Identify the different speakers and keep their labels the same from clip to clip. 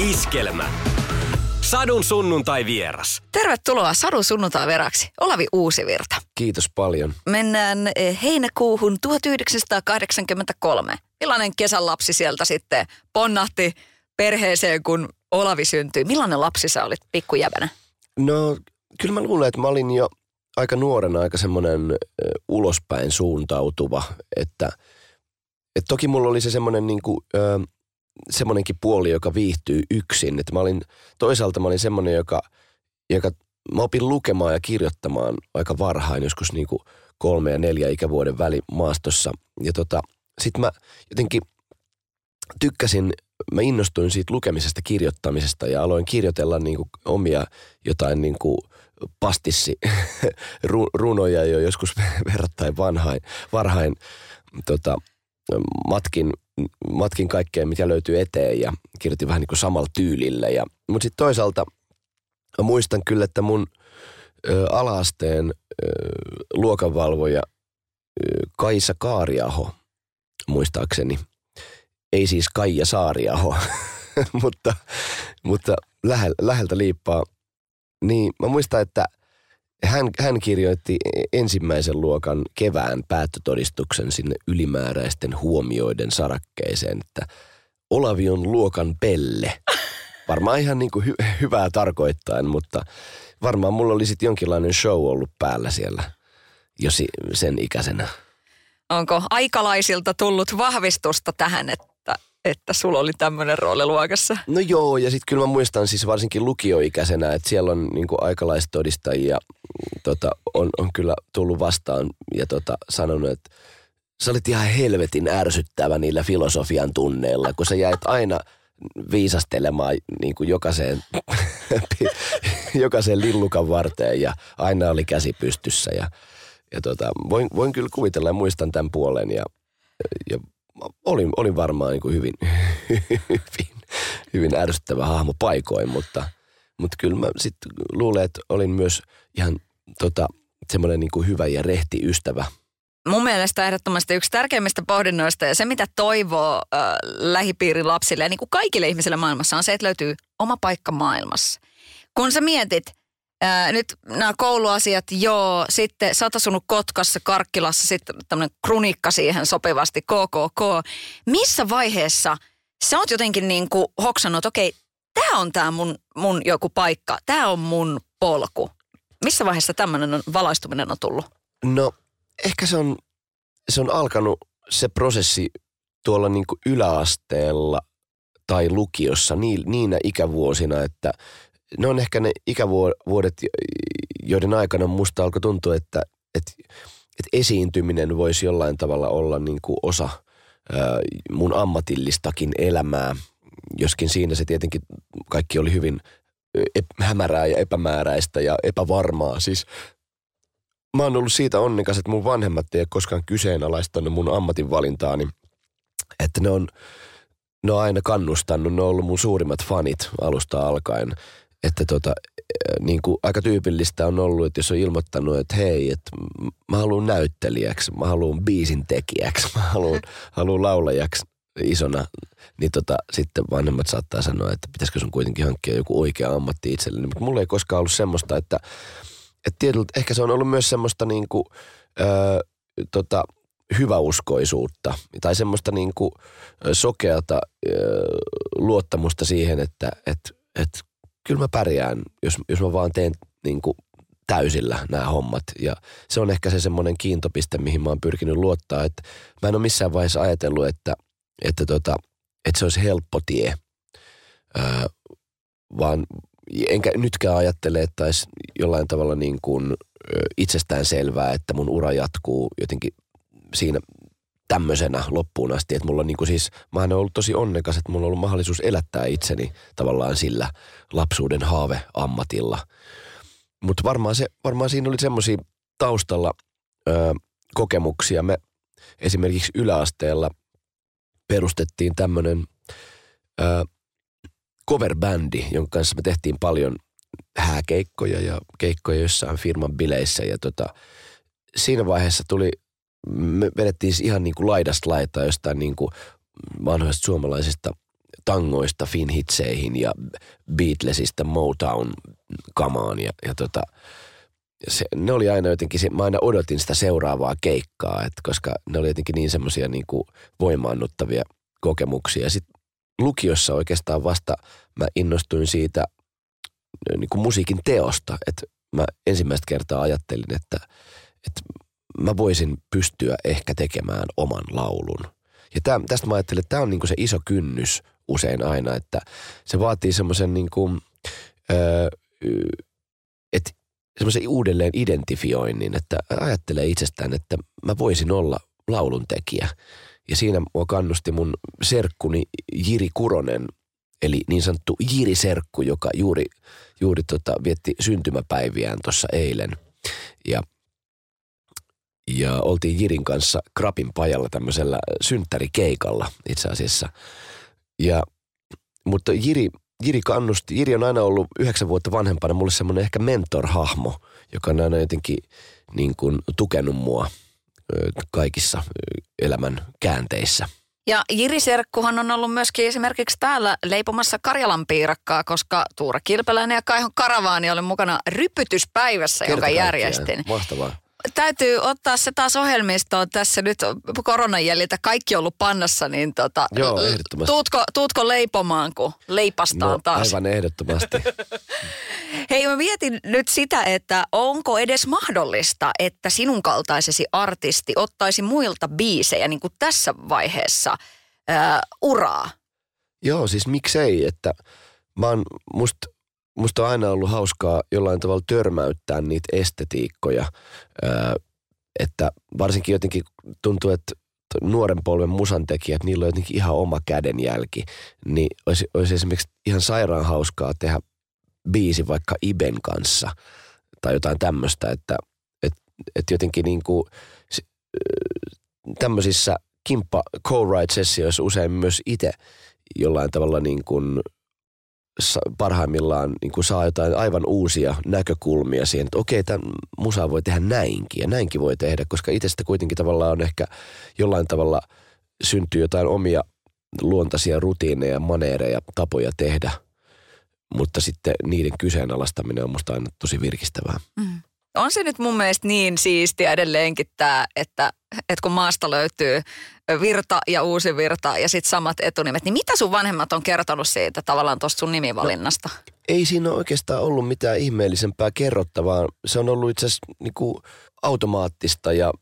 Speaker 1: Iskelmä. Sadun sunnuntai vieras.
Speaker 2: Tervetuloa Sadun sunnuntai veraksi, Olavi Uusivirta.
Speaker 3: Kiitos paljon.
Speaker 2: Mennään eh, heinäkuuhun 1983. Millainen kesän lapsi sieltä sitten ponnahti perheeseen, kun Olavi syntyi? Millainen lapsi sä olit pikkujävänä?
Speaker 3: No, kyllä mä luulen, että mä olin jo aika nuorena aika semmoinen ulospäin suuntautuva, että, että toki mulla oli se semmoinen niin kuin, ö, semmoinenkin puoli, joka viihtyy yksin. Että mä olin, toisaalta mä olin semmoinen, joka, joka mä opin lukemaan ja kirjoittamaan aika varhain, joskus niin kuin kolme ja neljä ikävuoden välimaastossa. Ja tota, sit mä jotenkin tykkäsin, mä innostuin siitä lukemisesta, kirjoittamisesta ja aloin kirjoitella niin kuin omia jotain niin kuin pastissi runoja jo joskus verrattain vanhain, varhain tota, matkin, matkin kaikkea, mitä löytyy eteen ja kirjoitin vähän niin kuin samalla tyylillä. Ja, mutta sitten toisaalta mä muistan kyllä, että mun ö, alaasteen ö, luokanvalvoja ö, Kaisa Kaariaho, muistaakseni, ei siis Kaija Saariaho, mutta, mutta lähel, läheltä liippaa. Niin mä muistan, että – hän, hän kirjoitti ensimmäisen luokan kevään päättötodistuksen sinne ylimääräisten huomioiden sarakkeeseen, että Olavi on luokan pelle. Varmaan ihan niin kuin hy, hyvää tarkoittain, mutta varmaan mulla oli sitten jonkinlainen show ollut päällä siellä jo sen ikäisenä.
Speaker 2: Onko aikalaisilta tullut vahvistusta tähän, että että sulla oli tämmöinen rooli luokassa?
Speaker 3: No joo, ja sitten kyllä mä muistan siis varsinkin lukioikäisenä, että siellä on niinku aikalaistodistajia tota, on, on kyllä tullut vastaan ja tota, sanonut, että sä olit ihan helvetin ärsyttävä niillä filosofian tunneilla, kun sä jäit aina viisastelemaan niin kuin jokaiseen, jokaiseen lillukan varteen ja aina oli käsi pystyssä ja, ja tota, voin, voin kyllä kuvitella ja muistan tämän puolen ja, ja olin, olin varmaan niin kuin hyvin, hyvin, hyvin ärsyttävä hahmo paikoin, mutta, mutta kyllä mä sitten luulen, että olin myös ihan tota, semmoinen niin kuin hyvä ja rehti ystävä.
Speaker 2: Mun mielestä ehdottomasti yksi tärkeimmistä pohdinnoista ja se, mitä toivoo äh, lähipiirin lapsille ja niin kuin kaikille ihmisille maailmassa on se, että löytyy oma paikka maailmassa. Kun sä mietit, Ää, nyt nämä kouluasiat, joo, sitten sä oot asunut Kotkassa, Karkkilassa, sitten tämmöinen krunikka siihen sopivasti, KKK. Missä vaiheessa sä oot jotenkin niin kuin hoksannut, okei, okay, tämä on tämä mun, mun joku paikka, tämä on mun polku. Missä vaiheessa tämmöinen valaistuminen on tullut?
Speaker 3: No, ehkä se on, se on alkanut se prosessi tuolla niin kuin yläasteella tai lukiossa niinä ikävuosina, että ne on ehkä ne ikävuodet, joiden aikana musta alkoi tuntua, että, että, että esiintyminen voisi jollain tavalla olla niin kuin osa mun ammatillistakin elämää. Joskin siinä se tietenkin kaikki oli hyvin hämärää ja epämääräistä ja epävarmaa. Siis mä oon ollut siitä onnekas, että mun vanhemmat ei ole koskaan kyseenalaistanut mun ammatinvalintaani. Että ne on, ne on aina kannustanut, ne on ollut mun suurimmat fanit alusta alkaen että tota, niin kuin aika tyypillistä on ollut, että jos on ilmoittanut, että hei, että mä haluan näyttelijäksi, mä haluan biisin tekijäksi, mä haluan, haluan laulajaksi isona, niin tota, sitten vanhemmat saattaa sanoa, että pitäisikö sun kuitenkin hankkia joku oikea ammatti itselleni. Mutta mulla ei koskaan ollut semmoista, että, että tietyllä, ehkä se on ollut myös semmoista niin kuin, öö, tota, hyväuskoisuutta tai semmoista niin kuin sokeata öö, luottamusta siihen, että, että, että kyllä mä pärjään, jos, jos mä vaan teen niin kuin täysillä nämä hommat. Ja se on ehkä se semmoinen kiintopiste, mihin mä oon pyrkinyt luottaa, että mä en ole missään vaiheessa ajatellut, että, että, tota, että se olisi helppo tie, öö, vaan enkä nytkään ajattele, että olisi jollain tavalla niin kuin itsestään selvää, että mun ura jatkuu jotenkin siinä tämmöisenä loppuun asti. Että mulla on niin siis, mä oon ollut tosi onnekas, että mulla on ollut mahdollisuus elättää itseni tavallaan sillä lapsuuden haave ammatilla. Mutta varmaan, se, varmaan siinä oli semmoisia taustalla ö, kokemuksia. Me esimerkiksi yläasteella perustettiin tämmöinen coverbändi, jonka kanssa me tehtiin paljon hääkeikkoja ja keikkoja jossain firman bileissä. Ja tota, siinä vaiheessa tuli me vedettiin siis ihan niin kuin laidasta laitaa jostain niin kuin vanhoista suomalaisista tangoista finhitseihin ja Beatlesista Motown-kamaan ja, ja tota, se, ne oli aina jotenkin, se, mä aina odotin sitä seuraavaa keikkaa, et koska ne oli jotenkin niin semmoisia niin voimaannuttavia kokemuksia. Sitten lukiossa oikeastaan vasta mä innostuin siitä niin kuin musiikin teosta, että mä ensimmäistä kertaa ajattelin, että, että mä voisin pystyä ehkä tekemään oman laulun. Ja täm, tästä mä ajattelin, että tämä on niin kuin se iso kynnys usein aina, että se vaatii semmoisen niin kuin, öö, uudelleen identifioinnin, että ajattelee itsestään, että mä voisin olla lauluntekijä. Ja siinä mua kannusti mun serkkuni Jiri Kuronen, eli niin sanottu Jiri Serkku, joka juuri, juuri tota, vietti syntymäpäiviään tuossa eilen. Ja, ja oltiin Jirin kanssa Krapin pajalla tämmöisellä synttärikeikalla itse asiassa. Ja, mutta Jiri, Jiri kannusti, Jiri on aina ollut yhdeksän vuotta vanhempana mulle semmoinen ehkä mentorhahmo, joka on aina jotenkin niin kuin tukenut mua kaikissa elämän käänteissä.
Speaker 2: Ja Jiri Serkkuhan on ollut myöskin esimerkiksi täällä leipomassa Karjalan piirakkaa, koska Tuura Kilpeläinen ja Kaihon Karavaani oli mukana rypytyspäivässä, jonka järjestin.
Speaker 3: Mahtavaa
Speaker 2: täytyy ottaa se taas ohjelmistoon tässä nyt koronan jäljiltä. Kaikki on ollut pannassa, niin tota,
Speaker 3: Joo, ehdottomasti.
Speaker 2: Tuutko, tuutko leipomaan, kun leipastaan
Speaker 3: no,
Speaker 2: taas?
Speaker 3: aivan ehdottomasti.
Speaker 2: Hei, mä mietin nyt sitä, että onko edes mahdollista, että sinun kaltaisesi artisti ottaisi muilta biisejä niin kuin tässä vaiheessa ää, uraa?
Speaker 3: Joo, siis miksei, että mä oon, musta musta on aina ollut hauskaa jollain tavalla törmäyttää niitä estetiikkoja, että varsinkin jotenkin tuntuu, että nuoren polven musantekijät, niillä on jotenkin ihan oma kädenjälki, niin olisi, olisi esimerkiksi ihan sairaan hauskaa tehdä biisi vaikka Iben kanssa tai jotain tämmöistä, että et, et jotenkin niin kuin tämmöisissä kimppa co-write-sessioissa usein myös itse jollain tavalla niin kuin parhaimmillaan niin kuin saa jotain aivan uusia näkökulmia siihen, että okei, tämän musaa voi tehdä näinkin ja näinkin voi tehdä, koska itsestä kuitenkin tavallaan on ehkä jollain tavalla syntyy jotain omia luontaisia rutiineja, maneereja, tapoja tehdä, mutta sitten niiden kyseenalaistaminen on musta aina tosi virkistävää. Mm
Speaker 2: on se nyt mun mielestä niin siistiä edelleenkin tämä, että, että kun maasta löytyy virta ja uusi virta ja sitten samat etunimet, niin mitä sun vanhemmat on kertonut siitä tavallaan tuosta sun nimivalinnasta? No,
Speaker 3: ei siinä oikeastaan ollut mitään ihmeellisempää kerrottavaa. Se on ollut itse asiassa niin automaattista ja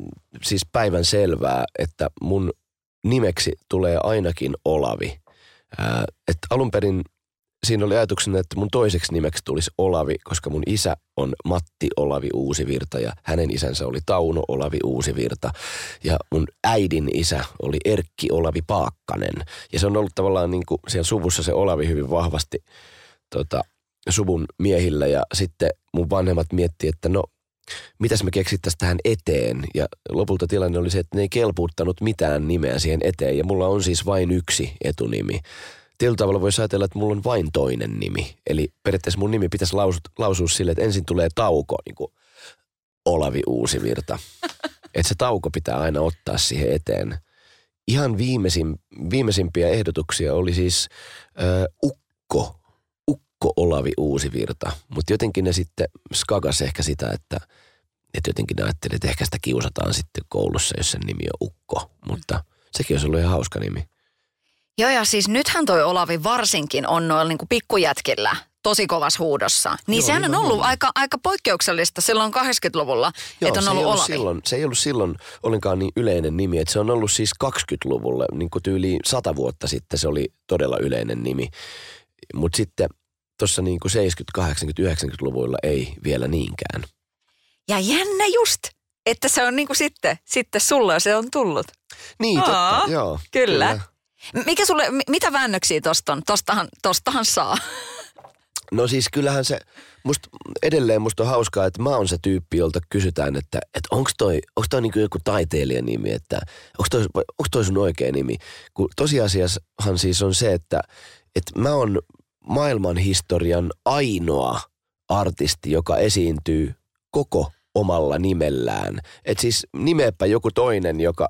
Speaker 3: siis päivän selvää, että mun nimeksi tulee ainakin Olavi. Ää, että alun perin siinä oli ajatuksena, että mun toiseksi nimeksi tulisi Olavi, koska mun isä on Matti Olavi Uusivirta ja hänen isänsä oli Tauno Olavi Uusivirta. Ja mun äidin isä oli Erkki Olavi Paakkanen. Ja se on ollut tavallaan niin kuin siellä suvussa se Olavi hyvin vahvasti tota, suvun miehillä. Ja sitten mun vanhemmat miettii, että no mitäs me keksittäisiin tähän eteen. Ja lopulta tilanne oli se, että ne ei kelpuuttanut mitään nimeä siihen eteen. Ja mulla on siis vain yksi etunimi tietyllä tavalla voisi ajatella, että mulla on vain toinen nimi. Eli periaatteessa mun nimi pitäisi lausua, lausua sille, että ensin tulee tauko, niin kuin Olavi Uusivirta. että se tauko pitää aina ottaa siihen eteen. Ihan viimeisin, viimeisimpiä ehdotuksia oli siis ö, Ukko, Ukko Olavi Uusivirta. Mutta jotenkin ne sitten skagas ehkä sitä, että, että jotenkin ajattelin, että ehkä sitä kiusataan sitten koulussa, jos sen nimi on Ukko. Mutta sekin olisi ollut ihan hauska nimi.
Speaker 2: Joo ja siis nythän toi Olavi varsinkin on noilla niin pikkujätkillä tosi kovas huudossa. Niin Joo, sehän on ollut aika, aika poikkeuksellista silloin 80-luvulla, Joo, että on ollut Olavi.
Speaker 3: Silloin, se ei ollut silloin ollenkaan niin yleinen nimi, että se on ollut siis 20-luvulla, niin kuin tyyli 100 vuotta sitten se oli todella yleinen nimi. Mutta sitten tuossa niin kuin 70, 80, 90-luvuilla ei vielä niinkään.
Speaker 2: Ja jännä just, että se on niin kuin sitten, sitten sulla se on tullut.
Speaker 3: Niin, totta, joo.
Speaker 2: Kyllä. kyllä. Mikä sulle, mitä väännöksiä tosta on? Tostahan, tostahan saa.
Speaker 3: No siis kyllähän se, must, edelleen musta on hauskaa, että mä oon se tyyppi, jolta kysytään, että, että onko toi, onks toi niinku joku taiteilijan nimi, että onko toi, onks toi sun oikea nimi. Kun tosiasiassahan siis on se, että, että mä oon maailman historian ainoa artisti, joka esiintyy koko omalla nimellään. Et siis nimeäpä joku toinen, joka,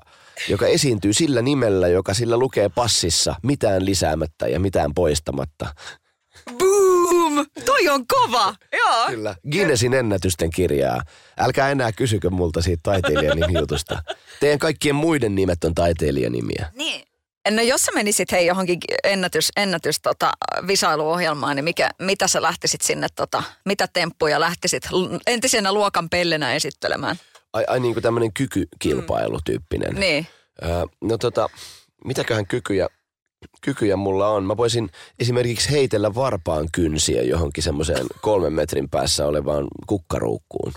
Speaker 3: joka esiintyy sillä nimellä, joka sillä lukee passissa, mitään lisäämättä ja mitään poistamatta.
Speaker 2: Boom! Toi on kova! Joo.
Speaker 3: Kyllä. Guinnessin ennätysten kirjaa. Älkää enää kysykö multa siitä taiteilijanimijutusta. Teidän kaikkien muiden nimet on taiteilijanimiä.
Speaker 2: Niin. No jos sä menisit hei johonkin ennätys, ennätys tota, visailuohjelmaan, niin mikä, mitä sä lähtisit sinne, tota, mitä temppuja lähtisit entisenä luokan pellenä esittelemään?
Speaker 3: Ai, ai niin kuin tämmöinen kykykilpailutyyppinen.
Speaker 2: Niin.
Speaker 3: Öö, no tota, mitäköhän kykyjä, kykyjä mulla on? Mä voisin esimerkiksi heitellä varpaan kynsiä johonkin semmoiseen kolmen metrin päässä olevaan kukkaruukkuun.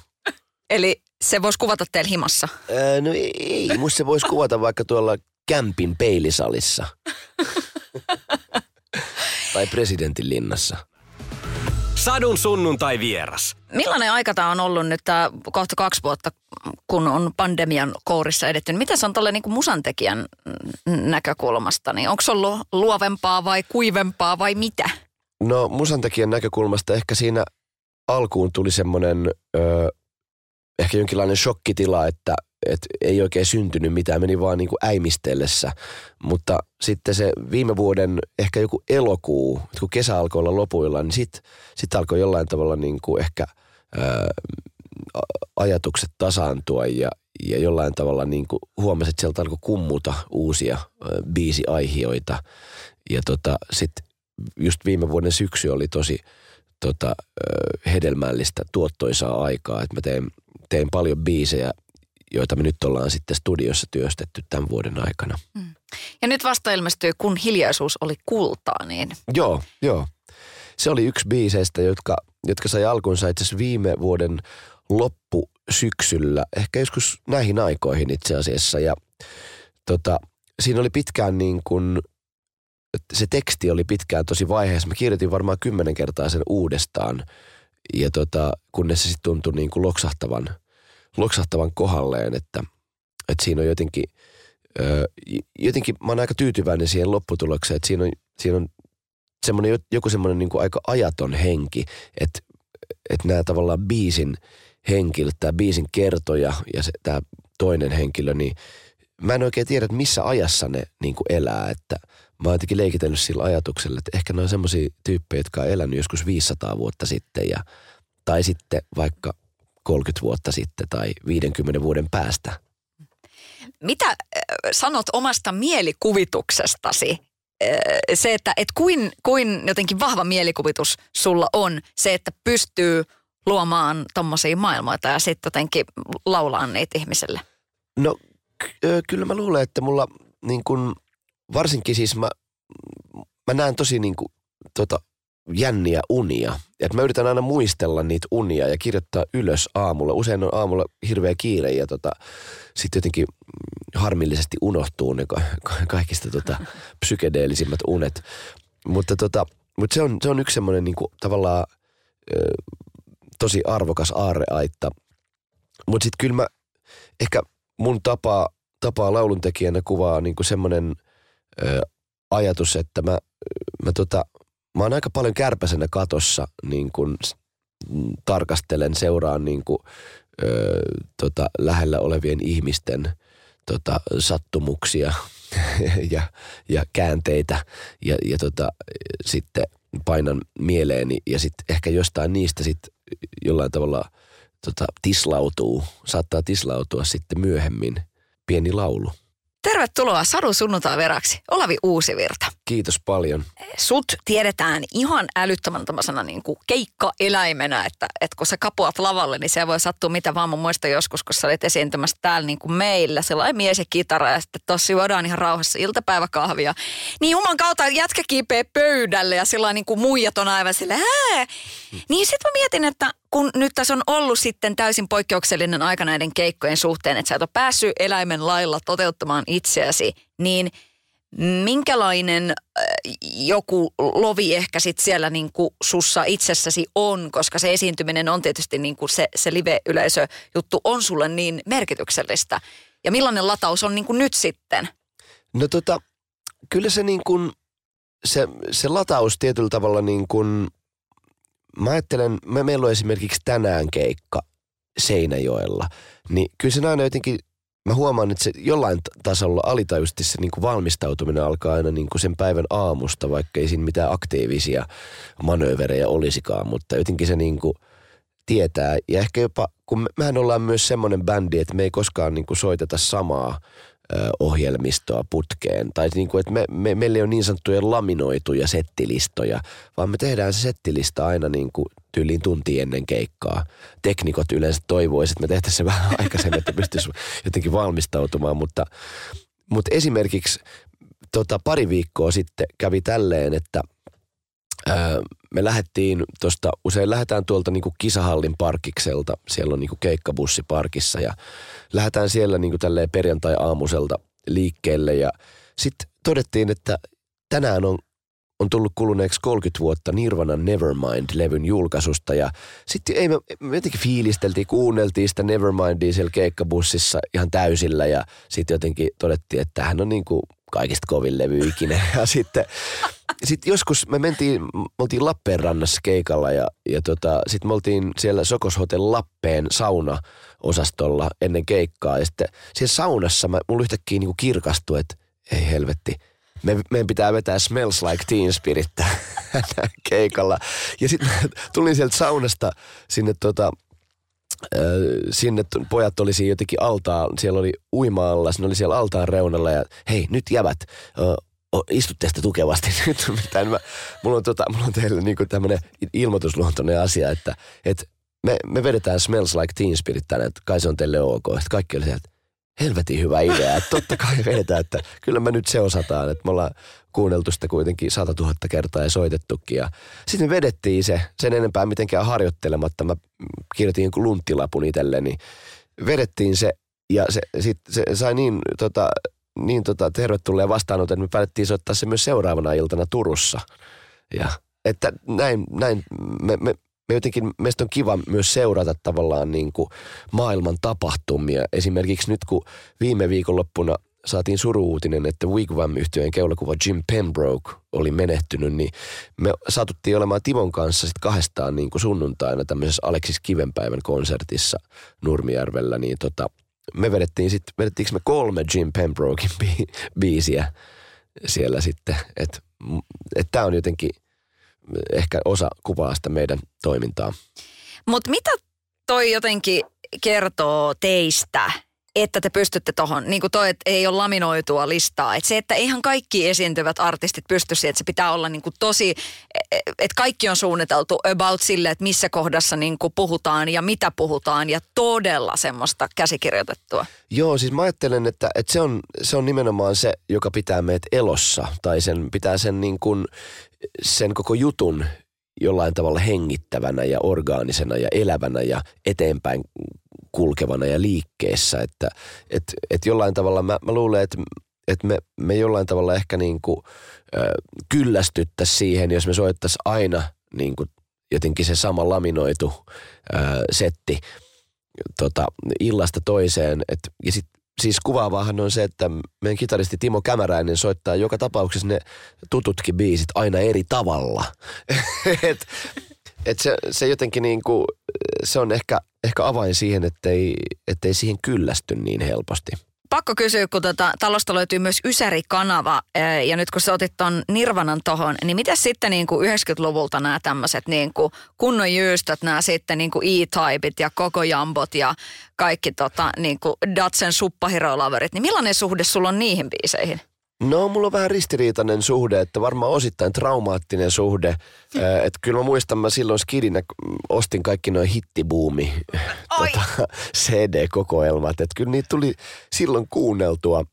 Speaker 2: Eli se voisi kuvata teillä himassa.
Speaker 3: Öö, no ei, ei, musta se voisi kuvata vaikka tuolla kämpin peilisalissa. tai presidentin linnassa.
Speaker 1: Sadun sunnuntai vieras.
Speaker 2: Millainen aika tämä on ollut nyt tämä kohta kaksi vuotta, kun on pandemian kourissa edetty? Mitä se on tälle niin musantekijän näkökulmasta? Niin onko se ollut luovempaa vai kuivempaa vai mitä?
Speaker 3: No musantekijän näkökulmasta ehkä siinä alkuun tuli semmoinen ehkä jonkinlainen shokkitila, että et ei oikein syntynyt mitään, meni vaan niin kuin äimistellessä. Mutta sitten se viime vuoden ehkä joku elokuu, kun kesä alkoi olla lopuilla, niin sitten sit alkoi jollain tavalla niin kuin ehkä ää, ajatukset tasaantua ja, ja jollain tavalla niin kuin huomasin, että sieltä alkoi kummuta uusia ää, biisiaihioita. Ja tota, sitten just viime vuoden syksy oli tosi tota, hedelmällistä, tuottoisaa aikaa, että mä tein, tein paljon biisejä joita me nyt ollaan sitten studiossa työstetty tämän vuoden aikana. Mm.
Speaker 2: Ja nyt vasta ilmestyy Kun hiljaisuus oli kultaa, niin...
Speaker 3: Joo, joo. Se oli yksi biiseistä, jotka, jotka sai alkunsa itse asiassa viime vuoden loppusyksyllä, ehkä joskus näihin aikoihin itse asiassa. Ja tota, siinä oli pitkään niin kuin, se teksti oli pitkään tosi vaiheessa. Mä kirjoitin varmaan kymmenen kertaa sen uudestaan, ja tota, kunnes se sitten tuntui niin kuin loksahtavan – loksahtavan kohalleen, että, että siinä on jotenkin, jotenkin mä oon aika tyytyväinen siihen lopputulokseen, että siinä on, siinä on semmoinen, joku semmoinen niin aika ajaton henki, että, että nämä tavallaan biisin henkilöt, tämä biisin kertoja ja se, tämä toinen henkilö, niin mä en oikein tiedä, että missä ajassa ne niin kuin elää, että mä oon jotenkin leikitellyt sillä ajatuksella, että ehkä ne on semmoisia tyyppejä, jotka on elänyt joskus 500 vuotta sitten ja, tai sitten vaikka 30 vuotta sitten tai 50 vuoden päästä.
Speaker 2: Mitä äh, sanot omasta mielikuvituksestasi? Äh, se, että et kuin, kuin jotenkin vahva mielikuvitus sulla on, se, että pystyy luomaan tommosia maailmoita ja sitten jotenkin laulaa niitä ihmiselle?
Speaker 3: No kyllä mä luulen, että mulla niin kun, varsinkin siis mä, mä näen tosi niin kun, tota, jänniä unia. Et mä yritän aina muistella niitä unia ja kirjoittaa ylös aamulla. Usein on aamulla hirveä kiire ja tota, sitten jotenkin harmillisesti unohtuu ne ka- kaikista tota, psykedeellisimmät unet. Mutta tota, mut se, on, se on yksi semmoinen niinku, tavallaan ö, tosi arvokas aarreaitta. Mutta sitten kyllä mä ehkä mun tapaa, tapaa lauluntekijänä kuvaa niinku semmoinen ajatus, että mä, mä tota, mä oon aika paljon kärpäsenä katossa niin kun tarkastelen, seuraan niin kun, ö, tota, lähellä olevien ihmisten tota, sattumuksia ja, ja käänteitä ja, ja tota, sitten painan mieleeni ja sitten ehkä jostain niistä sitten jollain tavalla tota, tislautuu, saattaa tislautua sitten myöhemmin pieni laulu.
Speaker 2: Tervetuloa Sadu sunnuntai veraksi, Olavi Uusivirta.
Speaker 3: Kiitos paljon.
Speaker 2: Sut tiedetään ihan älyttömän tämmöisenä niin kuin keikkaeläimenä, että, että kun sä kapuat lavalle, niin se voi sattua mitä vaan. Mä muistan joskus, kun sä olit esiintymässä täällä niin kuin meillä, sellainen mies ja kitara ja sitten tossa juodaan ihan rauhassa iltapäiväkahvia. Niin juman kautta jätkä kiipeä pöydälle ja sillä niin kuin muijat on aivan sille, hää. Niin sitten mä mietin, että kun nyt tässä on ollut sitten täysin poikkeuksellinen aika näiden keikkojen suhteen, että sä et ole päässyt eläimen lailla toteuttamaan itseäsi, niin minkälainen äh, joku lovi ehkä sitten siellä niin kuin sussa itsessäsi on, koska se esiintyminen on tietysti niin kuin se, se live-yleisöjuttu on sulle niin merkityksellistä. Ja millainen lataus on niin kuin nyt sitten?
Speaker 3: No tota, kyllä se niin kuin, se, se lataus tietyllä tavalla niin kuin – mä ajattelen, me, meillä on esimerkiksi tänään keikka Seinäjoella, niin kyllä se aina jotenkin mä huomaan, että se jollain tasolla alitajuisesti se niin kuin valmistautuminen alkaa aina niin kuin sen päivän aamusta, vaikka ei siinä mitään aktiivisia manööverejä olisikaan, mutta jotenkin se niin kuin tietää. Ja ehkä jopa, kun me, mehän ollaan myös semmoinen bändi, että me ei koskaan niin kuin soiteta samaa ohjelmistoa putkeen. Tai niin kuin, että me, me, meillä ei ole niin sanottuja laminoituja settilistoja, vaan me tehdään se settilista aina niin kuin tyyliin tunti ennen keikkaa. Teknikot yleensä toivoisivat, että me tehtäisiin se vähän aikaisemmin, että pystyisi jotenkin valmistautumaan, mutta, mutta esimerkiksi tota, pari viikkoa sitten kävi tälleen, että me lähdettiin tuosta, usein lähdetään tuolta niinku kisahallin parkikselta, siellä on niinku keikkabussi parkissa ja lähdetään siellä niinku tälleen perjantai-aamuselta liikkeelle. Ja sitten todettiin, että tänään on, on tullut kuluneeksi 30 vuotta Nirvana Nevermind-levyn julkaisusta. Ja sitten ei me, me jotenkin fiilisteltiin, kuunneltiin sitä Nevermindia siellä keikkabussissa ihan täysillä. Ja sitten jotenkin todettiin, että tämähän on niinku kaikista kovin levy ikinä. Ja sitten sit joskus me mentiin, me oltiin Lappeenrannassa keikalla ja, ja tota, sitten me oltiin siellä Sokos Hotel Lappeen sauna-osastolla ennen keikkaa. Ja sitten siellä saunassa mä, mulla yhtäkkiä niinku kirkastui, että ei helvetti, me, meidän pitää vetää Smells Like Teen Spirit keikalla. Ja sitten tulin sieltä saunasta sinne tota, sinne pojat oli siinä jotenkin altaan, siellä oli uimaalla, ne oli siellä altaan reunalla ja hei nyt jävät, istutte sitä tukevasti nyt. Mä, mulla, on tota, mulla on teille niinku tämmönen ilmoitusluontoinen asia, että et me, me vedetään Smells Like Teen Spirit tänne, että kai se on teille ok. Sitten kaikki oli sieltä, helvetin hyvä idea, että totta kai vedetään, että kyllä me nyt se osataan, että me ollaan kuunneltu sitä kuitenkin sata tuhatta kertaa ja soitettukin. Ja sitten me vedettiin se, sen enempää mitenkään harjoittelematta, mä kirjoitin jonkun lunttilapun itselleni, niin vedettiin se ja se, sit, se sai niin, tota, niin tota, tervetulleen vastaanoton, että me päätettiin soittaa se myös seuraavana iltana Turussa. Ja että näin, näin me, me, me jotenkin, meistä on kiva myös seurata tavallaan niin kuin maailman tapahtumia. Esimerkiksi nyt kun viime viikonloppuna saatiin suruuutinen, että wigwam yhtyeen keulakuva Jim Pembroke oli menehtynyt, niin me saatuttiin olemaan Timon kanssa sitten kahdestaan niin kuin sunnuntaina tämmöisessä Aleksis Kivenpäivän konsertissa Nurmijärvellä, niin tota, me vedettiin sitten, vedettiinkö me kolme Jim Pembrokein bi- biisiä siellä sitten, että et tämä on jotenkin ehkä osa kuvaa sitä meidän toimintaa.
Speaker 2: Mutta mitä toi jotenkin kertoo teistä, että te pystytte tuohon, niin kuin toi, että ei ole laminoitua listaa. Että se, että ihan kaikki esiintyvät artistit pysty siihen, että se pitää olla niin kuin tosi, että kaikki on suunniteltu about sille, että missä kohdassa niin kuin puhutaan ja mitä puhutaan ja todella semmoista käsikirjoitettua.
Speaker 3: Joo, siis mä ajattelen, että, että se, on, se on nimenomaan se, joka pitää meidät elossa tai sen pitää sen niin kuin, sen koko jutun jollain tavalla hengittävänä ja orgaanisena ja elävänä ja eteenpäin kulkevana ja liikkeessä. Että et, et jollain tavalla mä, mä luulen, että et me, me jollain tavalla ehkä niin kuin, äh, kyllästyttäisiin siihen, jos me soittaisiin aina niin kuin jotenkin se sama laminoitu äh, setti tota, illasta toiseen. Et, ja sit, siis kuvaavaahan on se, että meidän kitaristi Timo Kämäräinen soittaa joka tapauksessa ne tututkin biisit aina eri tavalla. et, et se, se jotenkin niin kuin, se on ehkä, ehkä avain siihen, ettei, ettei siihen kyllästy niin helposti.
Speaker 2: Pakko kysyä, kun tota, talosta löytyy myös Ysäri-kanava, ja nyt kun sä otit ton Nirvanan tohon, niin mitä sitten niin kuin 90-luvulta nämä tämmöiset niin kuin kunnon jyystöt, nämä sitten niin kuin E-Typeit ja koko jambot ja kaikki tota, niin kuin Datsen suppahirolaverit, niin millainen suhde sulla on niihin biiseihin?
Speaker 3: No, mulla on vähän ristiriitainen suhde, että varmaan osittain traumaattinen suhde. että kyllä mä muistan, mä silloin skidinä ostin kaikki noin hittibuumi tota, CD-kokoelmat. Että kyllä niitä tuli silloin kuunneltua.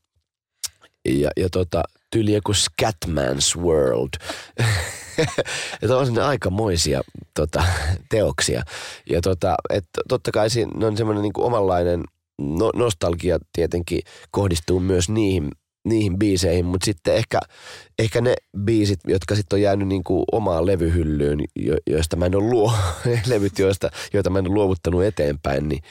Speaker 3: Ja, ja tota, tyyli joku Scatman's World. että on sinne aikamoisia tota, teoksia. Ja tota, että totta kai siinä on semmoinen niin omanlainen no, nostalgia tietenkin kohdistuu myös niihin niihin biiseihin, mutta sitten ehkä, ehkä ne biisit, jotka sitten on jäänyt niin kuin omaan levyhyllyyn, jo, joista mä en ole luo, levyt, joista, joita mä en ole luovuttanut eteenpäin, niin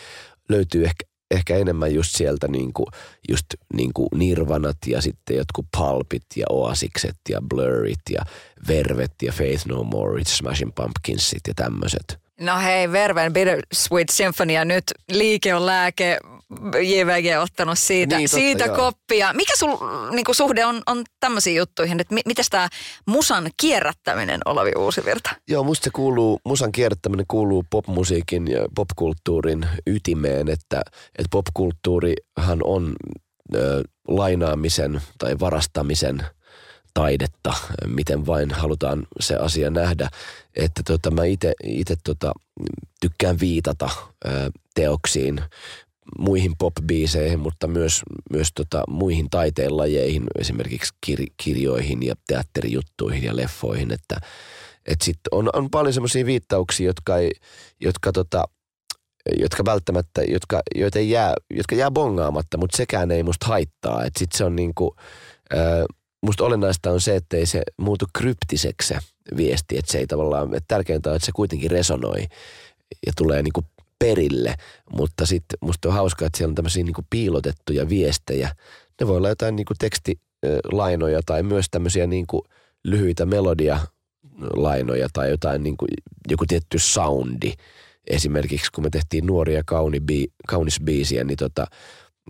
Speaker 3: löytyy ehkä, ehkä enemmän just sieltä niin kuin, just niin kuin Nirvanat ja sitten jotkut Pulpit ja Oasikset ja Blurrit ja Vervet ja Faith No More, Smashing Pumpkinsit ja tämmöiset.
Speaker 2: No hei, Verven Bittersweet Symphony ja nyt liike on lääke. JVG ottanut siitä,
Speaker 3: Niin, totta,
Speaker 2: siitä
Speaker 3: joo.
Speaker 2: koppia. Mikä sun niinku, suhde on, on tämmöisiin juttuihin? Että mi, miten tämä musan kierrättäminen, Olavi Uusivirta?
Speaker 3: Joo, musta se kuuluu, musan kierrättäminen kuuluu popmusiikin ja popkulttuurin ytimeen, että, että popkulttuurihan on ö, lainaamisen tai varastamisen taidetta, miten vain halutaan se asia nähdä. Että tota, mä itse tota, tykkään viitata ö, teoksiin, muihin popbiiseihin, mutta myös, myös tota, muihin taiteenlajeihin, esimerkiksi kir- kirjoihin ja teatterijuttuihin ja leffoihin, että et sit on, on paljon semmoisia viittauksia, jotka, ei, jotka, tota, jotka välttämättä, jotka, joita ei jää, jotka jää bongaamatta, mutta sekään ei musta haittaa. Et sit se on niinku, ö, musta olennaista on se, että ei se muutu kryptiseksi se viesti, että se ei tavallaan, että tärkeintä on, että se kuitenkin resonoi ja tulee niinku perille, mutta sitten musta on hauskaa, että siellä on tämmöisiä niinku piilotettuja viestejä. Ne voi olla jotain niinku tekstilainoja tai myös tämmöisiä niinku lyhyitä melodialainoja tai jotain niinku, joku tietty soundi. Esimerkiksi kun me tehtiin nuoria kauni bi, kaunis biisiä, niin tota,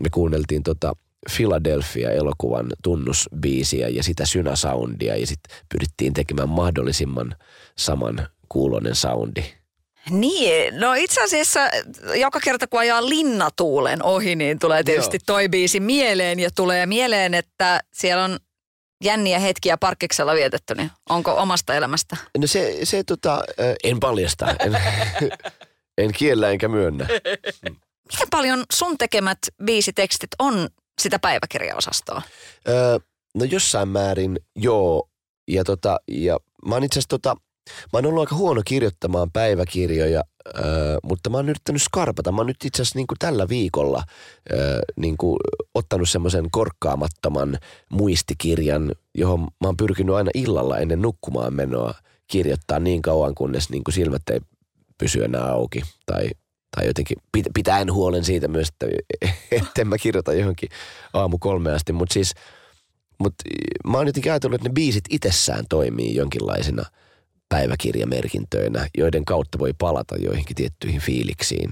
Speaker 3: me kuunneltiin tota Philadelphia-elokuvan tunnusbiisiä ja sitä synasoundia ja sitten pyrittiin tekemään mahdollisimman saman kuulonen soundi.
Speaker 2: Niin, no itse asiassa joka kerta kun ajaa linnatuulen ohi, niin tulee tietysti
Speaker 3: Joo.
Speaker 2: toi biisi mieleen ja tulee mieleen, että siellä on jänniä hetkiä parkkiksella vietetty, niin onko omasta elämästä?
Speaker 3: No se, se tota, ö, en paljasta, en, en kiellä enkä myönnä.
Speaker 2: Miten paljon sun tekemät biisitekstit on sitä päiväkirjaosastoa?
Speaker 3: Öö, no jossain määrin joo. Ja, tota, ja mä oon itse asiassa tota, mä oon ollut aika huono kirjoittamaan päiväkirjoja, öö, mutta mä oon yrittänyt skarpata. Mä oon nyt itse asiassa niin tällä viikolla öö, niin ottanut semmoisen korkkaamattoman muistikirjan, johon mä oon pyrkinyt aina illalla ennen nukkumaan menoa kirjoittaa niin kauan, kunnes niin kuin silmät ei pysy enää auki. Tai, tai jotenkin pit- pitäen huolen siitä myös, että etten mä kirjoita johonkin aamu kolme asti. Mutta siis, mut mä oon jotenkin ajatellut, että ne biisit itsessään toimii jonkinlaisena päiväkirjamerkintöinä, joiden kautta voi palata joihinkin tiettyihin fiiliksiin.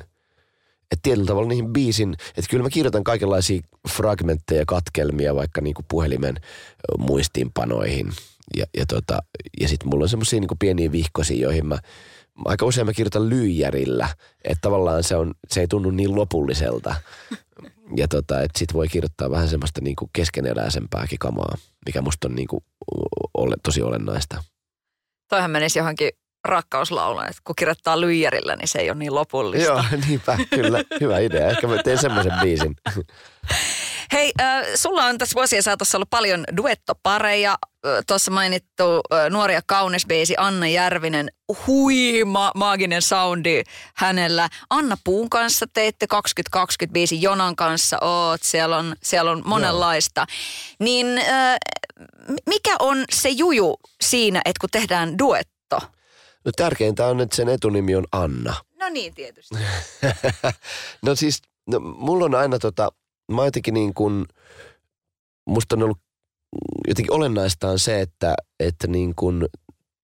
Speaker 3: Että tietyllä tavalla niihin biisin, että kyllä mä kirjoitan kaikenlaisia fragmentteja, katkelmia vaikka niinku puhelimen muistiinpanoihin. Ja, ja, tota, ja sitten mulla on semmoisia niinku pieniä vihkosia, joihin mä, aika usein mä kirjoitan lyijärillä. Että tavallaan se, on, se ei tunnu niin lopulliselta. Ja tota, että sit voi kirjoittaa vähän semmoista niinku keskeneräisempääkin kamaa, mikä musta on niinku ole, tosi olennaista.
Speaker 2: Toihan menisi johonkin rakkauslauluun, että kun kirjoittaa lyijärillä, niin se ei ole niin lopullista.
Speaker 3: Joo, niinpä, kyllä. Hyvä idea. Ehkä mä teen semmoisen biisin.
Speaker 2: Hei, äh, sulla on tässä vuosien saatossa ollut paljon duettopareja. Äh, Tuossa mainittu äh, nuori ja kaunis biisi Anna Järvinen, huima maaginen soundi hänellä. Anna Puun kanssa teitte 2020 biisi, Jonan kanssa oot, siellä on, siellä on monenlaista. Niin äh, mikä on se juju siinä, että kun tehdään duetto?
Speaker 3: No tärkeintä on, että sen etunimi on Anna.
Speaker 2: No niin, tietysti.
Speaker 3: No siis, no, mulla on aina tota, mä jotenkin niin kuin, musta on ollut jotenkin olennaista on se, että, että niin kuin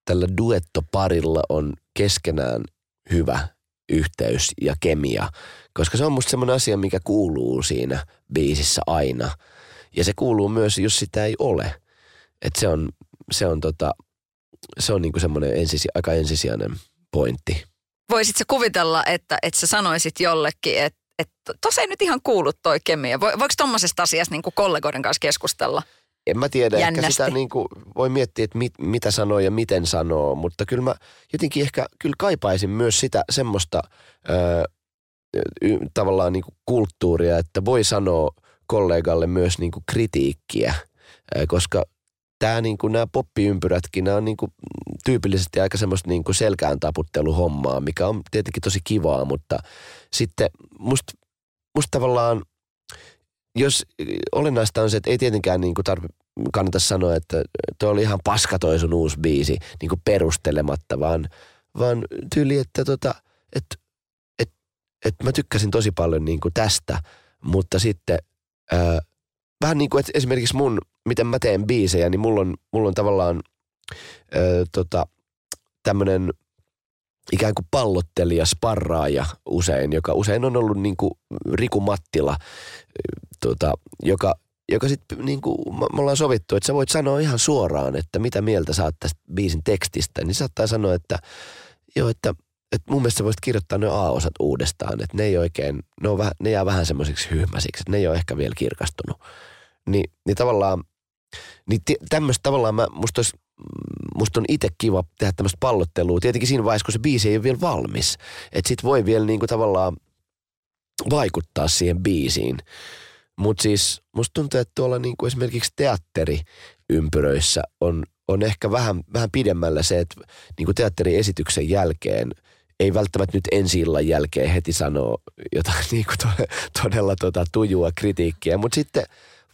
Speaker 3: tällä duettoparilla on keskenään hyvä yhteys ja kemia, koska se on musta semmoinen asia, mikä kuuluu siinä biisissä aina. Ja se kuuluu myös, jos sitä ei ole. Että se on, se on, tota, se on niinku semmoinen ensisi, aika ensisijainen pointti.
Speaker 2: Voisit sä kuvitella, että, että sä sanoisit jollekin, että että tuossa ei nyt ihan kuulu toi kemia. Vo, voiko tuommoisesta asiasta niin kollegoiden kanssa keskustella?
Speaker 3: En mä tiedä,
Speaker 2: Jännästi.
Speaker 3: ehkä sitä niin kuin voi miettiä, että mit, mitä sanoo ja miten sanoo, mutta kyllä mä jotenkin ehkä kyllä kaipaisin myös sitä semmoista ö, tavallaan niin kuin kulttuuria, että voi sanoa kollegalle myös niin kuin kritiikkiä, koska tämä niin kuin nämä poppiympyrätkin, nämä on niin kuin tyypillisesti aika semmoista niin kuin selkään taputteluhommaa, mikä on tietenkin tosi kivaa, mutta sitten musta must tavallaan jos olennaista on se, että ei tietenkään niin kuin tarvi, kannata sanoa, että toi oli ihan paska toi sun uusi biisi niin kuin perustelematta, vaan, vaan tyyli, että tota, et, et, et mä tykkäsin tosi paljon niin kuin tästä, mutta sitten ää, vähän niin kuin että esimerkiksi mun, miten mä teen biisejä, niin mulla on, mulla on tavallaan ää, tota, tämmönen ikään kuin pallottelija, sparraaja usein, joka usein on ollut niin kuin Riku Mattila, tota, joka, joka sitten niin kuin me ollaan sovittu, että sä voit sanoa ihan suoraan, että mitä mieltä saat tästä biisin tekstistä, niin saattaa sanoa, että joo, että, että mun mielestä sä voisit kirjoittaa ne A-osat uudestaan, että ne ei oikein, ne, on vähän, ne jää vähän semmoisiksi hyhmäsiksi, että ne ei ole ehkä vielä kirkastunut. Ni, niin tavallaan, niin tämmöistä tavallaan mä, musta olisi musta on itse kiva tehdä tämmöistä pallottelua. Tietenkin siinä vaiheessa, kun se biisi ei ole vielä valmis. Että sit voi vielä niinku tavallaan vaikuttaa siihen biisiin. Mutta siis musta tuntuu, että tuolla niinku esimerkiksi teatteriympyröissä on, on ehkä vähän, vähän pidemmällä se, että niinku teatteriesityksen jälkeen ei välttämättä nyt ensi illan jälkeen heti sanoa jotain niinku to, todella tota, tujua kritiikkiä, mutta sitten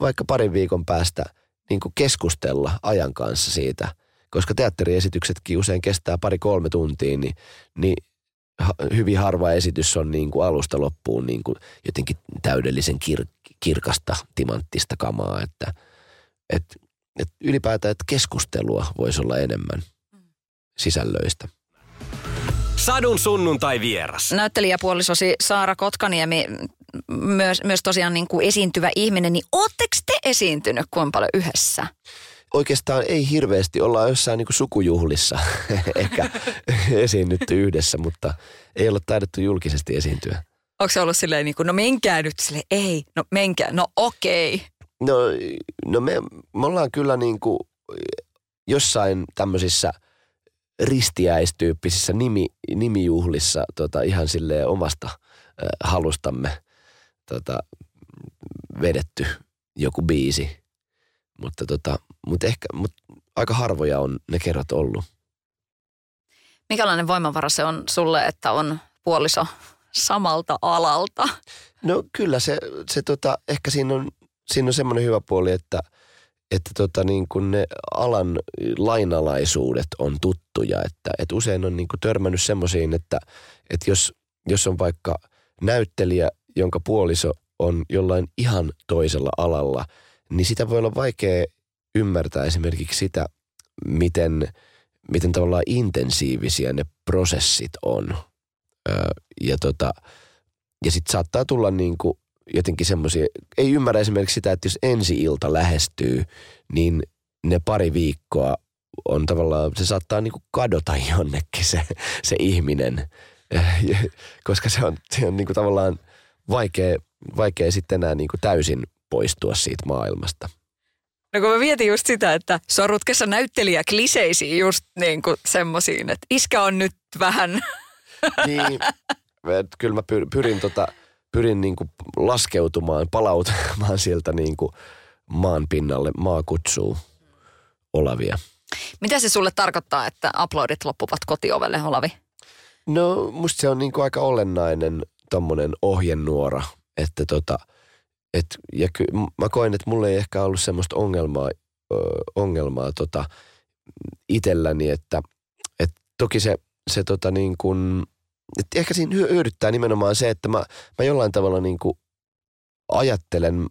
Speaker 3: vaikka parin viikon päästä – niin kuin keskustella ajan kanssa siitä, koska teatteriesityksetkin usein kestää pari-kolme tuntia, niin, niin hyvin harva esitys on niin kuin alusta loppuun niin kuin jotenkin täydellisen kir- kirkasta, timanttista kamaa, että et, et ylipäätään että keskustelua voisi olla enemmän sisällöistä.
Speaker 1: Sadun sunnuntai vieras.
Speaker 2: Näyttelijäpuolisosi Saara Kotkaniemi, myös, myös tosiaan niin kuin esiintyvä ihminen, niin ootteko te esiintynyt kuinka paljon yhdessä?
Speaker 3: Oikeastaan ei hirveästi, olla jossain niin kuin sukujuhlissa ehkä esiinnytty yhdessä, mutta ei olla taidettu julkisesti esiintyä.
Speaker 2: Onko se ollut silleen niin kuin, no menkää nyt sille ei, no menkää, no okei.
Speaker 3: No, no me, me ollaan kyllä niin kuin jossain tämmöisissä – ristiäistyyppisissä nimi, nimijuhlissa tota, ihan silleen omasta äh, halustamme tota, vedetty joku biisi. Mutta, tota, mut ehkä, mut aika harvoja on ne kerrat ollut.
Speaker 2: Mikälainen voimavara se on sulle, että on puoliso samalta alalta?
Speaker 3: No kyllä se, se tota, ehkä siinä on, siinä on semmoinen hyvä puoli, että – että tota niin kuin ne alan lainalaisuudet on tuttuja, että, että usein on niin törmännyt semmoisiin, että, että jos, jos on vaikka näyttelijä, jonka puoliso on jollain ihan toisella alalla, niin sitä voi olla vaikea ymmärtää esimerkiksi sitä, miten, miten tavallaan intensiivisiä ne prosessit on. Öö, ja tota, ja sitten saattaa tulla niin kuin jotenkin semmoisia, ei ymmärrä esimerkiksi sitä, että jos ensi ilta lähestyy, niin ne pari viikkoa on tavallaan, se saattaa niinku kadota jonnekin se, se ihminen, koska se on, se on niinku tavallaan vaikea, vaikea sitten enää niinku täysin poistua siitä maailmasta.
Speaker 2: No kun mä mietin just sitä, että sorutkessa näyttelijä kliseisiin just niin kuin semmosiin, että iskä on nyt vähän.
Speaker 3: Niin, kyllä mä pyrin tota, pyrin niin kuin laskeutumaan, palautumaan sieltä niin kuin maan pinnalle. Maa kutsuu Olavia.
Speaker 2: Mitä se sulle tarkoittaa, että uploadit loppuvat kotiovelle, Olavi?
Speaker 3: No musta se on niin kuin aika olennainen tommonen ohjenuora, että tota, et, ja ky, mä koen, että mulla ei ehkä ollut semmoista ongelmaa, ö, ongelmaa tota, itselläni, että et toki se, se tota niin kuin, että ehkä siinä hyödyttää nimenomaan se, että mä, mä jollain tavalla niin kuin ajattelen,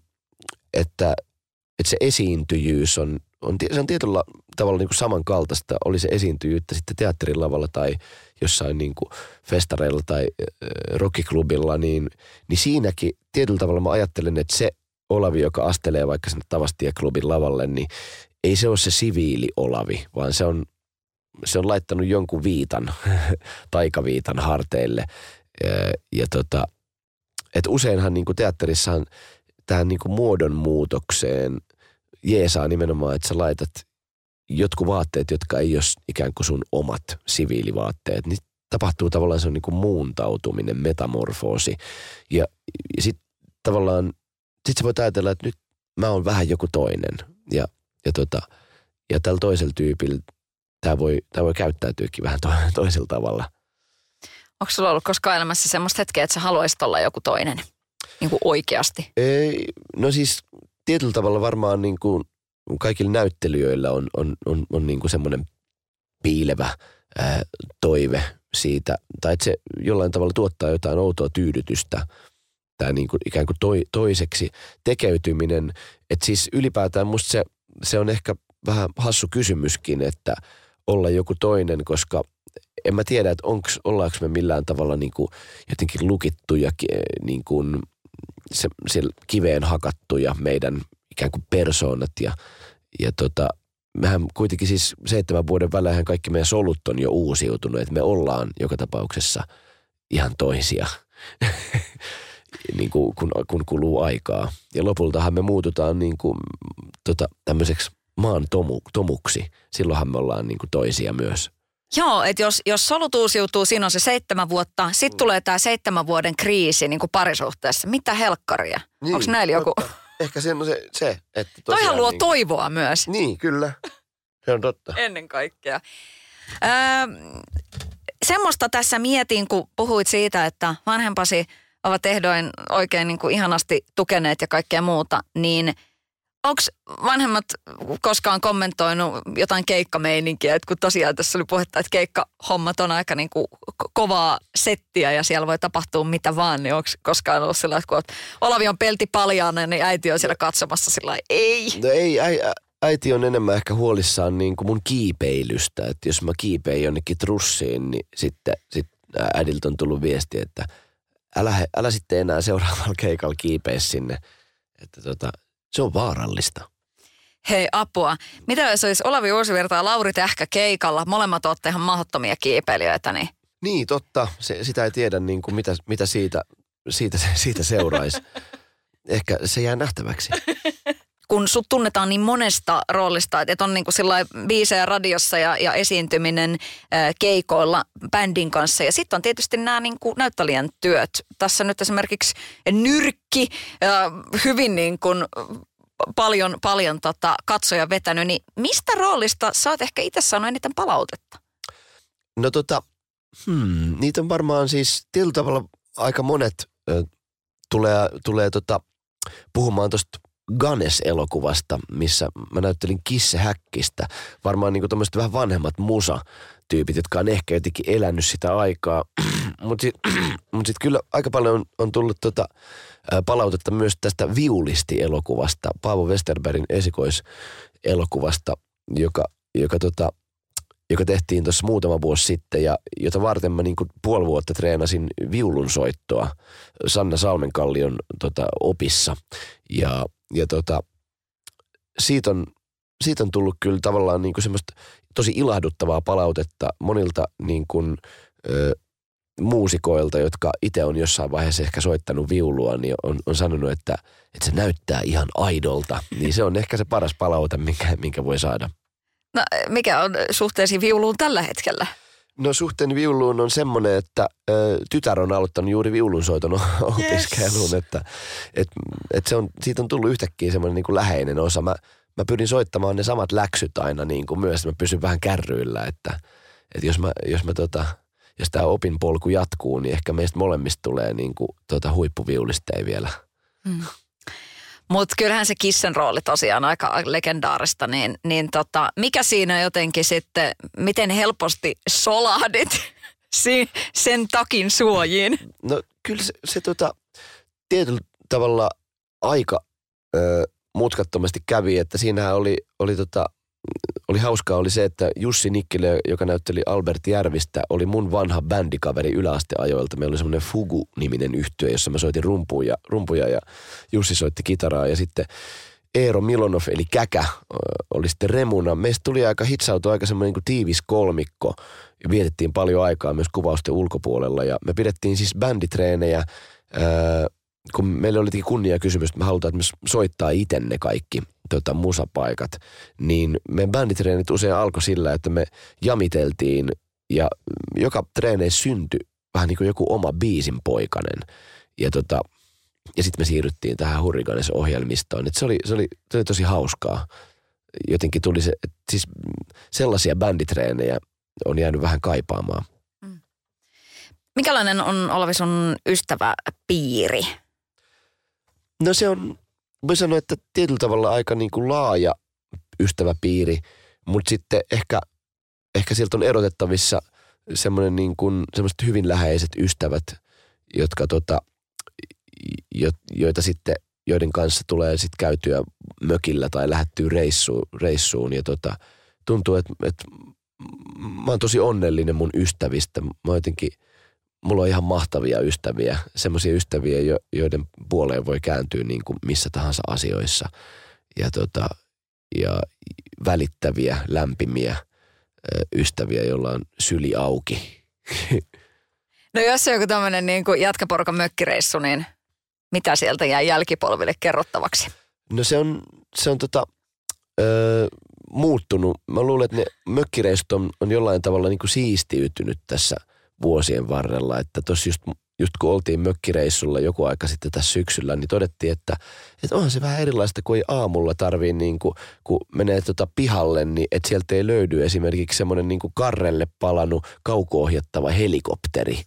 Speaker 3: että, että se esiintyjyys on, on, se on tietyllä tavalla niin kuin samankaltaista, oli se esiintyjyyttä sitten teatterin lavalla tai jossain niin kuin festareilla tai rockiklubilla, niin, niin siinäkin tietyllä tavalla mä ajattelen, että se Olavi, joka astelee vaikka sinne Tavastie-klubin lavalle, niin ei se ole se siviili Olavi, vaan se on se on laittanut jonkun viitan, taikaviitan harteille. Ja, ja tota, että useinhan niin kuin teatterissahan tähän niin kuin muodonmuutokseen jeesaa nimenomaan, että sä laitat jotkut vaatteet, jotka ei ole ikään kuin sun omat siviilivaatteet, niin tapahtuu tavallaan se on niin kuin muuntautuminen, metamorfoosi. Ja, ja sitten tavallaan, sit sä voit ajatella, että nyt mä oon vähän joku toinen. Ja, ja, tota, ja tällä toisella tyypillä tämä voi, tämä voi käyttäytyäkin vähän to, toisella tavalla.
Speaker 2: Onko sulla ollut koskaan elämässä semmoista hetkeä, että sä haluaisit olla joku toinen? Niin kuin oikeasti?
Speaker 3: Ei, no siis tietyllä tavalla varmaan niin kuin kaikilla näyttelijöillä on, on, on, on niin kuin semmoinen piilevä ää, toive siitä, tai että se jollain tavalla tuottaa jotain outoa tyydytystä, tämä niin kuin ikään kuin toi, toiseksi tekeytyminen. Että siis ylipäätään musta se, se on ehkä vähän hassu kysymyskin, että – olla joku toinen, koska en mä tiedä, että onks, ollaanko me millään tavalla niin kuin jotenkin lukittuja, niin kuin se, siellä kiveen hakattuja meidän ikään kuin persoonat ja, ja tota, mehän kuitenkin siis seitsemän vuoden välein kaikki meidän solut on jo uusiutunut, että me ollaan joka tapauksessa ihan toisia, niin kuin, kun, kun kuluu aikaa. Ja lopultahan me muututaan niin kuin, tota, tämmöiseksi maan tomu, tomuksi. Silloinhan me ollaan niin kuin toisia myös.
Speaker 2: Joo, että jos, jos solut uusiutuu, siinä on se seitsemän vuotta, sitten tulee tämä seitsemän vuoden kriisi niin kuin parisuhteessa. Mitä helkkaria?
Speaker 3: Niin,
Speaker 2: Onko näillä joku?
Speaker 3: Totta. Ehkä se on se, se että
Speaker 2: Toihan luo
Speaker 3: niin,
Speaker 2: toivoa myös.
Speaker 3: Niin, kyllä. Se on totta.
Speaker 2: Ennen kaikkea. Öö, semmoista tässä mietin, kun puhuit siitä, että vanhempasi ovat ehdoin oikein niin kuin ihanasti tukeneet ja kaikkea muuta, niin – Onko vanhemmat koskaan kommentoinut jotain keikkameininkiä, että kun tosiaan tässä oli puhetta, että keikkahommat on aika niin kuin kovaa settiä ja siellä voi tapahtua mitä vaan, niin onko koskaan ollut sillä että kun Olavi on pelti paljaana, niin äiti on siellä katsomassa sillä ei.
Speaker 3: No ei, äi, äiti on enemmän ehkä huolissaan niin kuin mun kiipeilystä, että jos mä kiipein jonnekin trussiin, niin sitten sit äidiltä on tullut viesti, että älä, älä sitten enää seuraavalla keikalla kiipeä sinne. Että tota, se on vaarallista.
Speaker 2: Hei apua. Mitä jos olisi Olavi Uusivirta ja Lauri Tähkä keikalla? Molemmat olette ihan mahdottomia kiipeilijöitä. Niin,
Speaker 3: niin totta. Se, sitä ei tiedä niin kuin mitä, mitä siitä, siitä, siitä seuraisi. Ehkä se jää nähtäväksi.
Speaker 2: Kun sut tunnetaan niin monesta roolista, että on niin kuin biisejä radiossa ja, ja esiintyminen ää, keikoilla bändin kanssa. Ja sitten on tietysti nämä niin kuin näyttelijän työt. Tässä nyt esimerkiksi nyrkki, ää, hyvin niin kuin paljon, paljon tota katsoja vetänyt, niin mistä roolista sä oot ehkä itse saanut eniten palautetta?
Speaker 3: No tota, hmm, niitä on varmaan siis tietyllä tavalla aika monet ö, tulee, tulee tota, puhumaan tuosta Ganes-elokuvasta, missä mä näyttelin Kisse Häkkistä. Varmaan niin kuin vähän vanhemmat musa-tyypit, jotka on ehkä jotenkin elänyt sitä aikaa. Mutta sitten mut sit kyllä aika paljon on, on tullut tota, palautetta myös tästä Viulisti-elokuvasta, Paavo Westerbergin esikoiselokuvasta, joka, joka, tota, joka tehtiin tuossa muutama vuosi sitten ja jota varten mä niin puoli vuotta treenasin viulun soittoa Sanna Salmenkallion tota, opissa. Ja, ja tota, siitä on, siitä on tullut kyllä tavallaan niin kuin semmoista tosi ilahduttavaa palautetta monilta niin kuin, ö, muusikoilta, jotka itse on jossain vaiheessa ehkä soittanut viulua, niin on, on sanonut, että, että se näyttää ihan aidolta. Niin se on ehkä se paras palaute, minkä, minkä voi saada.
Speaker 2: No mikä on suhteesi viuluun tällä hetkellä?
Speaker 3: No suhteen viuluun on semmoinen, että ö, tytär on aloittanut juuri viulunsoiton opiskeluun, yes. että et, et se on, siitä on tullut yhtäkkiä semmoinen niin kuin läheinen osa. Mä, mä pyrin soittamaan ne samat läksyt aina niin kuin myös, että mä pysyn vähän kärryillä, että, että jos mä, jos mä tota, jos tämä opinpolku jatkuu, niin ehkä meistä molemmista tulee niin kuin, tota, huippuviulisteja vielä. Mm.
Speaker 2: Mutta kyllähän se kissen rooli tosiaan aika legendaarista, niin, niin tota, mikä siinä jotenkin sitten, miten helposti solahdit sen takin suojiin?
Speaker 3: No kyllä se, se tota, tietyllä tavalla aika ö, mutkattomasti kävi, että siinähän oli, oli tota, oli hauskaa oli se, että Jussi Nikkilä, joka näytteli Albert Järvistä, oli mun vanha bändikaveri yläasteajoilta. Meillä oli semmoinen Fugu-niminen yhtye, jossa mä soitin rumpuja, rumpuja ja Jussi soitti kitaraa ja sitten Eero Milonov eli Käkä oli sitten remuna. Meistä tuli aika hitsautu aika semmoinen niin tiivis kolmikko. Vietettiin paljon aikaa myös kuvausten ulkopuolella ja me pidettiin siis bänditreenejä kun meillä oli kunnia kysymys, että me halutaan, me soittaa itse ne kaikki tota, musapaikat, niin meidän bänditreenit usein alkoi sillä, että me jamiteltiin ja joka treeneissä syntyi vähän niin kuin joku oma biisin poikanen. Ja, tota, ja sitten me siirryttiin tähän Hurricanes-ohjelmistoon. Et se, oli, se, oli, se oli tosi hauskaa. Jotenkin tuli se, että siis sellaisia bänditreenejä on jäänyt vähän kaipaamaan. Mm.
Speaker 2: Mikälainen on Olavi sun ystäväpiiri?
Speaker 3: No se on, voi sanoa, että tietyllä tavalla aika niin kuin laaja ystäväpiiri, mutta sitten ehkä, ehkä sieltä on erotettavissa semmoinen niin kuin, semmoiset hyvin läheiset ystävät, jotka tota, jo, joita sitten, joiden kanssa tulee sitten käytyä mökillä tai lähettyä reissuun, reissuun ja tota, tuntuu, että, että mä oon tosi onnellinen mun ystävistä. Mä jotenkin, mulla on ihan mahtavia ystäviä, semmoisia ystäviä, jo, joiden puoleen voi kääntyä niin kuin missä tahansa asioissa. Ja, tota, ja välittäviä, lämpimiä ystäviä, joilla on syli auki.
Speaker 2: No jos on joku tämmöinen niin kuin jatkaporukan mökkireissu, niin mitä sieltä jää jälkipolville kerrottavaksi?
Speaker 3: No se on, se on tota, öö, muuttunut. Mä luulen, että ne mökkireissut on, on jollain tavalla niin kuin siistiytynyt tässä vuosien varrella. Että tossa just, just kun oltiin mökkireissulla joku aika sitten tässä syksyllä, niin todettiin, että, että onhan se vähän erilaista, kuin ei aamulla tarvii niin kuin, kun menee tota pihalle, niin että sieltä ei löydy esimerkiksi semmoinen niin karrelle palannut kauko-ohjattava helikopteri.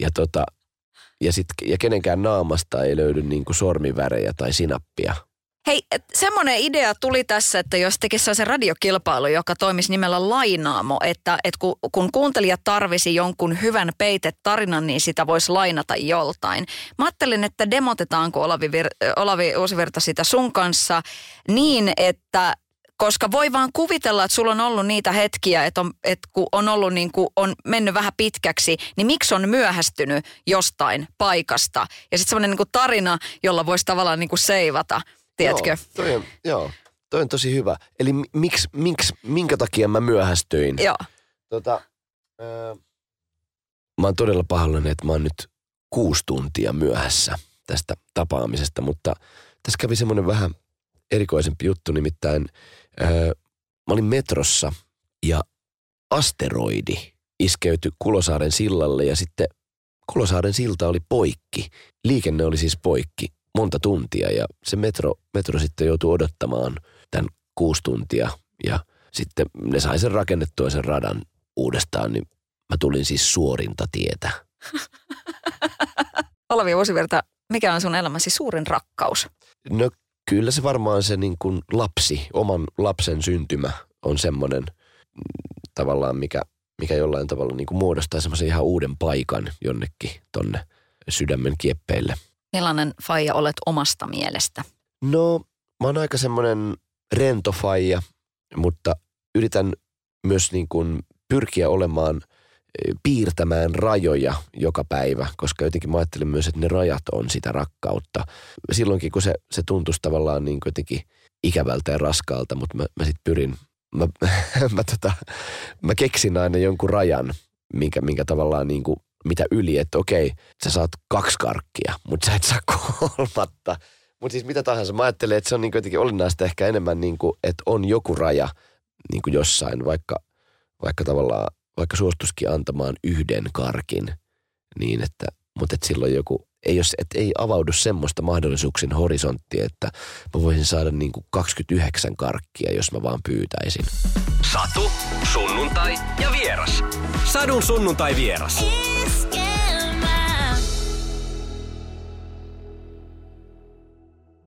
Speaker 3: Ja tota, ja, sit, ja kenenkään naamasta ei löydy niin kuin sormivärejä tai sinappia.
Speaker 2: Hei, semmoinen idea tuli tässä, että jos tekisi sellaisen radiokilpailu, joka toimisi nimellä Lainaamo, että, että kun, kun kuuntelija tarvisi jonkun hyvän peitetarinan, niin sitä voisi lainata joltain. Mä ajattelin, että demotetaanko Olavi, Vir- Olavi Uusivirta sitä sun kanssa niin, että koska voi vaan kuvitella, että sulla on ollut niitä hetkiä, että, on, että kun on ollut niin kuin, on mennyt vähän pitkäksi, niin miksi on myöhästynyt jostain paikasta. Ja sitten semmoinen niin tarina, jolla voisi tavallaan niin kuin seivata, tiedätkö?
Speaker 3: Joo, toi on, joo, toi on tosi hyvä. Eli miksi, miksi, minkä takia mä myöhästyin?
Speaker 2: Joo.
Speaker 3: Tota, äh, mä oon todella pahoillani, että mä oon nyt kuusi tuntia myöhässä tästä tapaamisesta, mutta tässä kävi semmoinen vähän erikoisempi juttu, nimittäin – Öö, mä olin metrossa ja asteroidi iskeytyi Kulosaaren sillalle ja sitten Kulosaaren silta oli poikki. Liikenne oli siis poikki monta tuntia ja se metro, metro sitten joutui odottamaan tämän kuusi tuntia ja sitten ne sai sen rakennettua sen radan uudestaan, niin mä tulin siis suorinta tietä.
Speaker 2: Olavi Vuosivirta, mikä on sun elämäsi suurin rakkaus?
Speaker 3: No kyllä se varmaan se niin kuin lapsi, oman lapsen syntymä on semmoinen mm, tavallaan, mikä, mikä jollain tavalla niin kuin muodostaa semmoisen ihan uuden paikan jonnekin tonne sydämen kieppeille.
Speaker 2: Millainen faija olet omasta mielestä?
Speaker 3: No, mä oon aika semmoinen rento faija, mutta yritän myös niin kuin pyrkiä olemaan – piirtämään rajoja joka päivä, koska jotenkin mä ajattelen myös, että ne rajat on sitä rakkautta. Silloinkin, kun se, se tuntuisi tavallaan niin jotenkin ikävältä ja raskaalta, mutta mä, mä sitten pyrin, mä, mä, tota, mä keksin aina jonkun rajan, minkä, minkä tavallaan niin kuin, mitä yli, että okei, sä saat kaksi karkkia, mutta sä et saa kolmatta. Mutta siis mitä tahansa, mä ajattelen, että se on niin jotenkin olennaista ehkä enemmän, niin kuin, että on joku raja niin kuin jossain, vaikka, vaikka tavallaan vaikka suostuskin antamaan yhden karkin, niin että, mutta että silloin joku, ei, jos, että ei avaudu semmoista mahdollisuuksien horisonttia, että mä voisin saada niin kuin 29 karkkia, jos mä vaan pyytäisin.
Speaker 1: Satu, sunnuntai ja vieras. Sadun sunnuntai vieras.